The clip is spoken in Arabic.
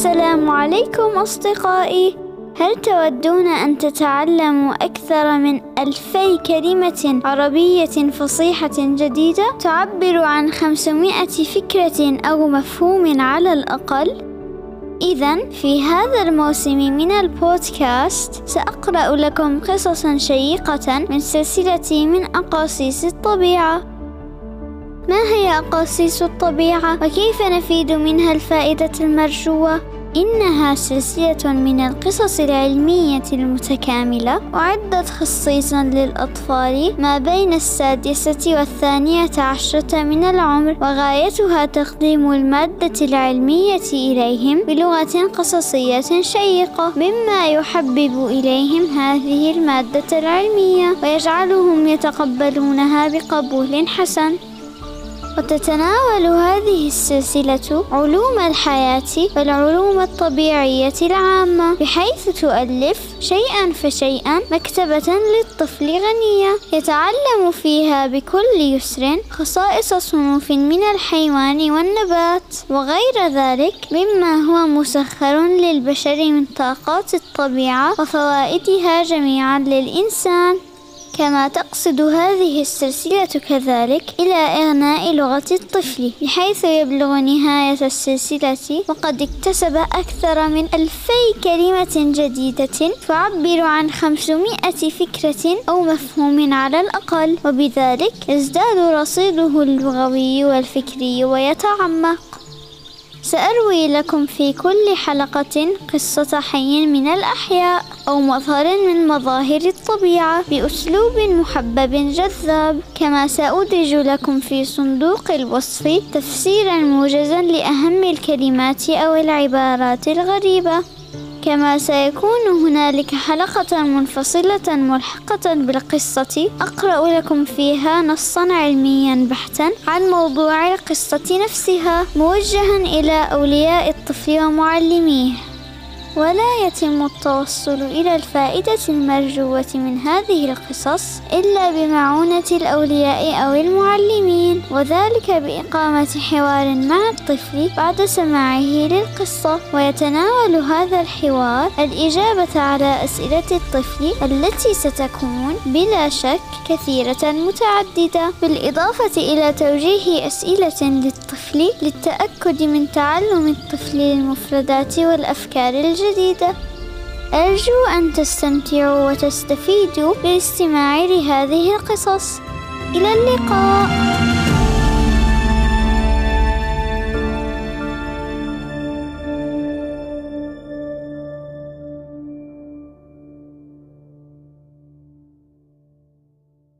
السلام عليكم أصدقائي. هل تودون أن تتعلموا أكثر من ألفي كلمة عربية فصيحة جديدة؟ تعبر عن خمسمائة فكرة أو مفهوم على الأقل؟ إذا في هذا الموسم من البودكاست سأقرأ لكم قصصا شيقة من سلسلة من أقاصيص الطبيعة. ما هي أقاصيص الطبيعة وكيف نفيد منها الفائدة المرجوة؟ إنها سلسلة من القصص العلمية المتكاملة أعدت خصيصا للأطفال ما بين السادسة والثانية عشرة من العمر وغايتها تقديم المادة العلمية إليهم بلغة قصصية شيقة مما يحبب إليهم هذه المادة العلمية ويجعلهم يتقبلونها بقبول حسن وتتناول هذه السلسلة علوم الحياة والعلوم الطبيعية العامة بحيث تؤلف شيئا فشيئا مكتبة للطفل غنية. يتعلم فيها بكل يسر خصائص صنوف من الحيوان والنبات وغير ذلك مما هو مسخر للبشر من طاقات الطبيعة وفوائدها جميعا للإنسان. كما تقصد هذه السلسلة كذلك إلى إغناء لغة الطفل بحيث يبلغ نهاية السلسلة وقد اكتسب أكثر من ألفي كلمة جديدة تعبر عن خمسمائة فكرة أو مفهوم على الأقل وبذلك يزداد رصيده اللغوي والفكري ويتعمق. سأروي لكم في كل حلقة قصة حي من الأحياء. أو مظهر من مظاهر الطبيعة بأسلوب محبب جذاب كما سأدرج لكم في صندوق الوصف تفسيرا موجزا لأهم الكلمات أو العبارات الغريبة. كما سيكون هنالك حلقة منفصلة ملحقة بالقصة أقرأ لكم فيها نصا علميا بحتا عن موضوع القصة نفسها موجها إلى أولياء الطفل ومعلميه. ولا يتم التوصل إلى الفائدة المرجوة من هذه القصص إلا بمعونة الأولياء أو المعلمين وذلك بإقامة حوار مع الطفل بعد سماعه للقصة. ويتناول هذا الحوار الإجابة على أسئلة الطفل التي ستكون بلا شك كثيرة متعددة بالإضافة إلى توجيه أسئلة للطفل للتأكد من تعلم الطفل للمفردات والأفكار الجديدة. جديدة. أرجو أن تستمتعوا وتستفيدوا بالاستماع لهذه القصص. إلى اللقاء.